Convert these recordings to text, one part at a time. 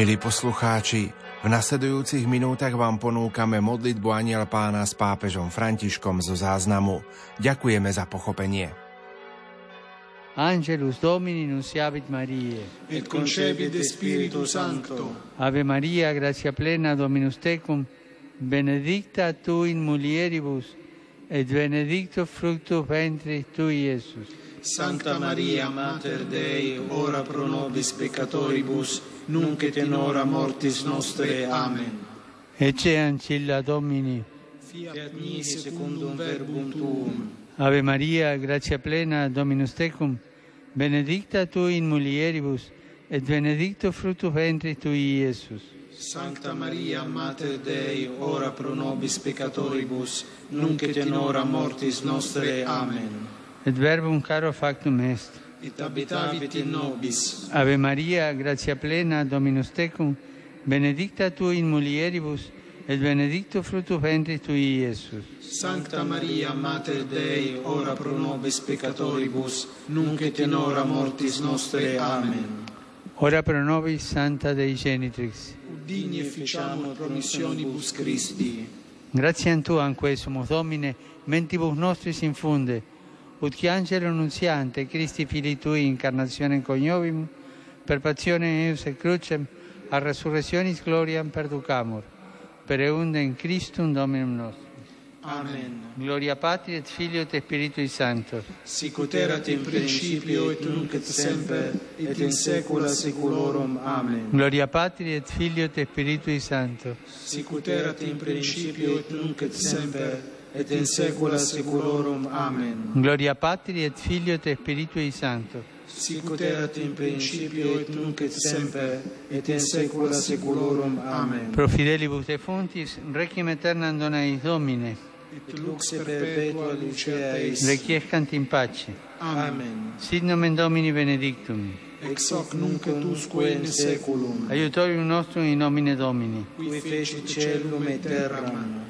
Milí poslucháči, v nasledujúcich minútach vám ponúkame modlitbu Aniel pána s pápežom Františkom zo záznamu. Ďakujeme za pochopenie. Angelus Domini nunciavit Mariae. Et concepit Spiritu Sancto. Ave Maria, gratia plena, Dominus tecum, benedicta tu in mulieribus, et benedictus fructus ventris tui, Iesus. Santa Maria, Mater Dei, ora pro nobis peccatoribus, nunc et in hora mortis nostre. Amen. Ece ancilla Domini. Fiat mihi secundum verbum tuum. Ave Maria, gratia plena, Dominus tecum, benedicta tu in mulieribus, et benedicto fructus ventris tui, Iesus. Sancta Maria, Mater Dei, ora pro nobis peccatoribus, nunc et in hora mortis nostre. Amen. Et verbum caro factum est et abitavit in nobis. Ave Maria, gratia plena, Dominus tecum, benedicta tu in mulieribus, et benedictus fructus ventris tui, Iesus. Sancta Maria, Mater Dei, ora pro nobis peccatoribus, nunc et in hora mortis nostre. Amen. Ora pro nobis, Santa Dei Genitrix. Digni efficiamur promissionibus Christi. Gratiam Tuam, quae sumus Domine, mentibus nostris infunde, ut angelo annunziante, Christi Fili Tui, incarnazione coniovimus, per passione eius et crucem, a resurrectionis gloriam perducamur, per eundem Christum Dominum nostrum. Amen. Gloria Patri et Filio et Spiritui Sancto. Sicut erat in principio et nunc et semper et in saecula saeculorum. Amen. Gloria Patri et Filio et Spiritui Sancto. Sicut erat in principio et nunc et semper et in saecula saeculorum. Amen. Gloria Patri et Filio et Spiritui Sancto. Sicut erat in principio et nunc et semper et in saecula saeculorum. Amen. Pro fidelibus defuntis requiem aeternam dona eis Domine. Et lux perpetua lucea eis. Requiescant in pace. Amen. Sit nomen Domini benedictum. Ex hoc nunc et usque in saeculum. Aiutorium nostrum in nomine Domini. Qui fecit celum et terram.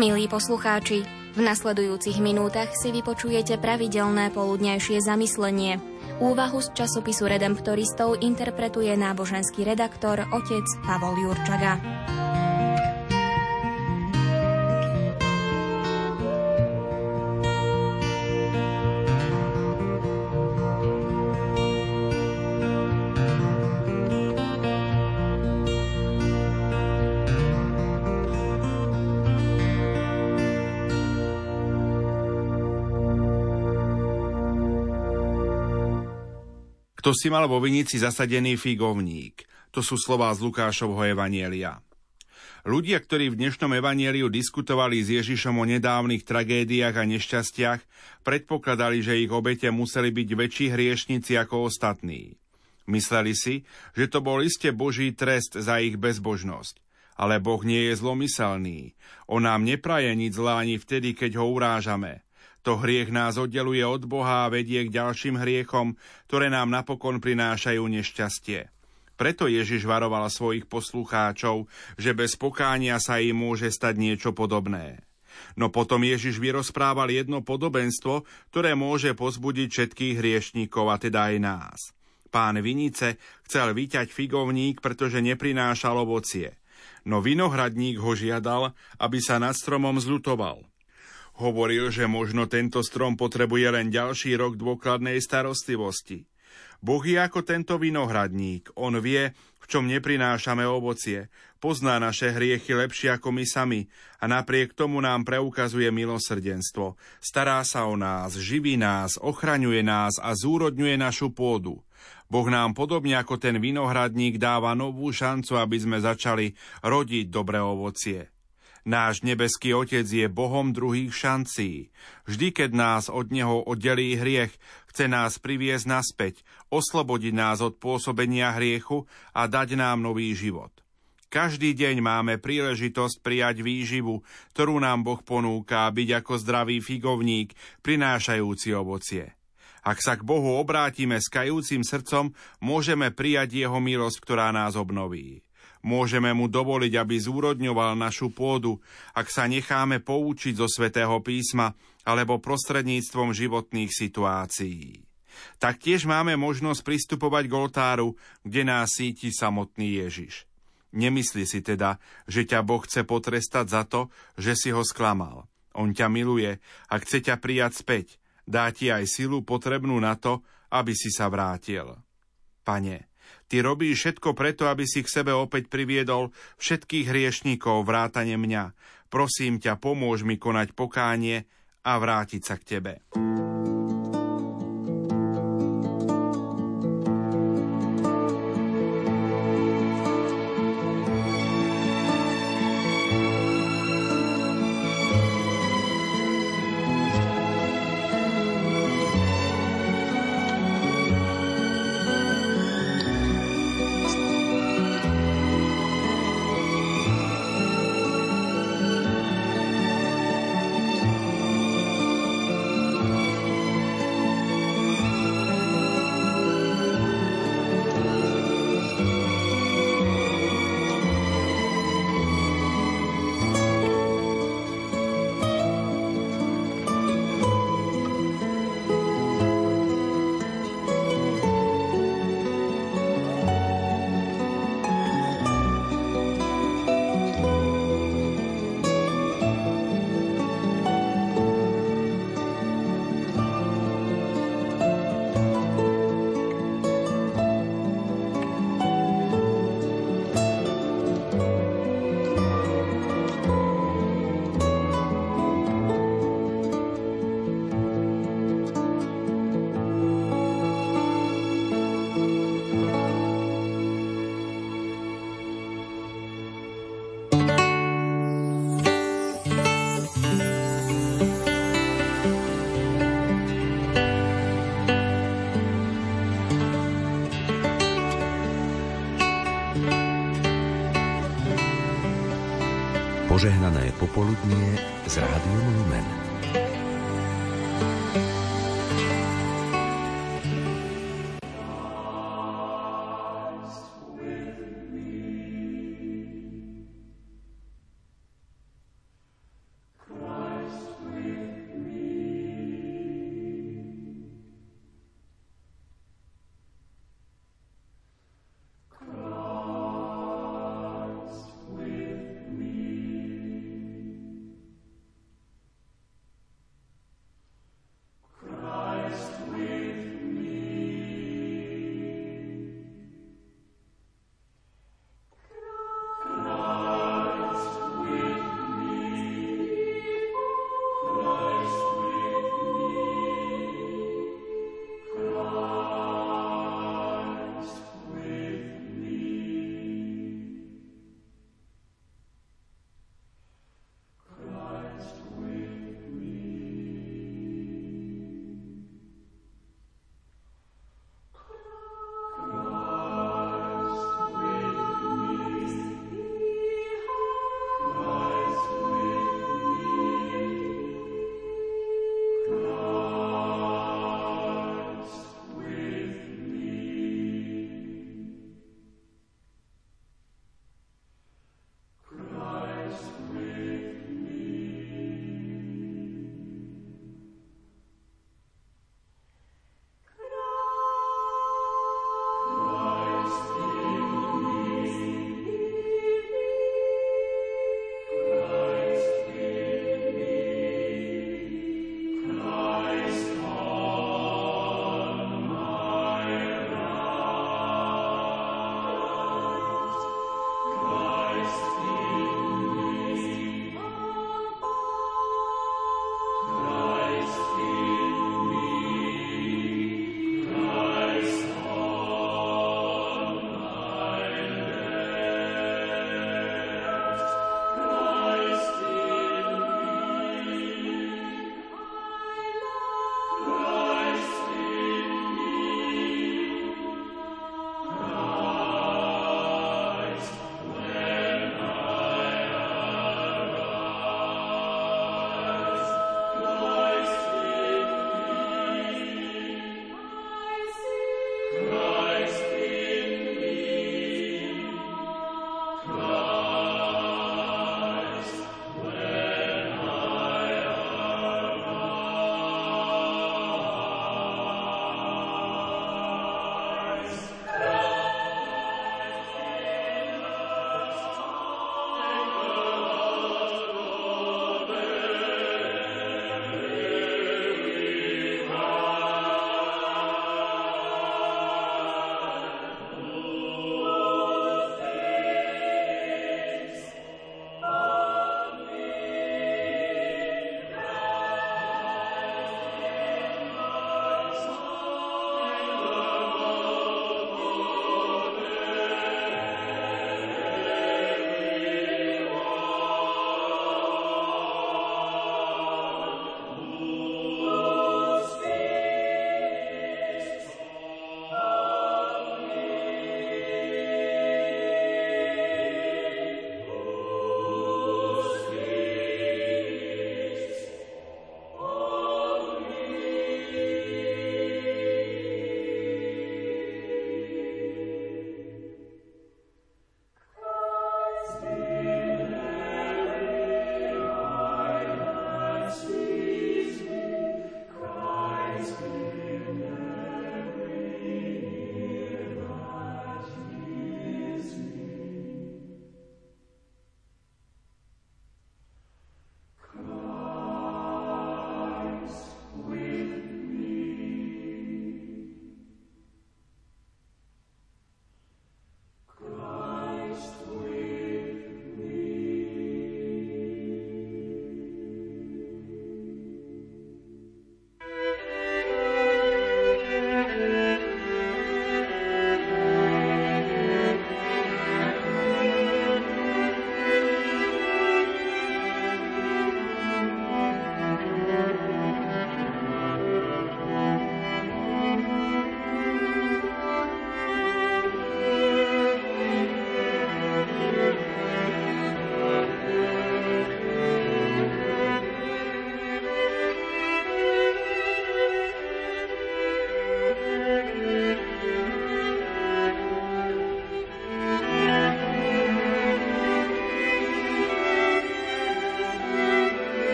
Milí poslucháči, v nasledujúcich minútach si vypočujete pravidelné poludnejšie zamyslenie. Úvahu z časopisu Redemptoristov interpretuje náboženský redaktor otec Pavol Jurčaga. Kto si mal vo vinici zasadený figovník? To sú slová z Lukášovho evanielia. Ľudia, ktorí v dnešnom evanieliu diskutovali s Ježišom o nedávnych tragédiách a nešťastiach, predpokladali, že ich obete museli byť väčší hriešnici ako ostatní. Mysleli si, že to bol iste Boží trest za ich bezbožnosť. Ale Boh nie je zlomyselný. On nám nepraje nič zlá ani vtedy, keď ho urážame. To hriech nás oddeluje od Boha a vedie k ďalším hriechom, ktoré nám napokon prinášajú nešťastie. Preto Ježiš varoval svojich poslucháčov, že bez pokánia sa im môže stať niečo podobné. No potom Ježiš vyrozprával jedno podobenstvo, ktoré môže pozbudiť všetkých hriešníkov, a teda aj nás. Pán Vinice chcel vyťať figovník, pretože neprinášal ovocie. No vinohradník ho žiadal, aby sa nad stromom zľutoval. Hovoril, že možno tento strom potrebuje len ďalší rok dôkladnej starostlivosti. Boh je ako tento vinohradník. On vie, v čom neprinášame ovocie. Pozná naše hriechy lepšie ako my sami a napriek tomu nám preukazuje milosrdenstvo. Stará sa o nás, živí nás, ochraňuje nás a zúrodňuje našu pôdu. Boh nám podobne ako ten vinohradník dáva novú šancu, aby sme začali rodiť dobré ovocie. Náš nebeský Otec je Bohom druhých šancí. Vždy, keď nás od Neho oddelí hriech, chce nás priviesť naspäť, oslobodiť nás od pôsobenia hriechu a dať nám nový život. Každý deň máme príležitosť prijať výživu, ktorú nám Boh ponúka byť ako zdravý figovník, prinášajúci ovocie. Ak sa k Bohu obrátime s kajúcim srdcom, môžeme prijať Jeho milosť, ktorá nás obnoví. Môžeme mu dovoliť, aby zúrodňoval našu pôdu, ak sa necháme poučiť zo svätého písma alebo prostredníctvom životných situácií. Taktiež máme možnosť pristupovať k oltáru, kde nás síti samotný Ježiš. Nemyslí si teda, že ťa Boh chce potrestať za to, že si ho sklamal. On ťa miluje a chce ťa prijať späť. Dá ti aj silu potrebnú na to, aby si sa vrátil. Pane, Ty robíš všetko preto, aby si k sebe opäť priviedol všetkých hriešníkov, vrátane mňa. Prosím ťa, pomôž mi konať pokánie a vrátiť sa k Tebe. Radyo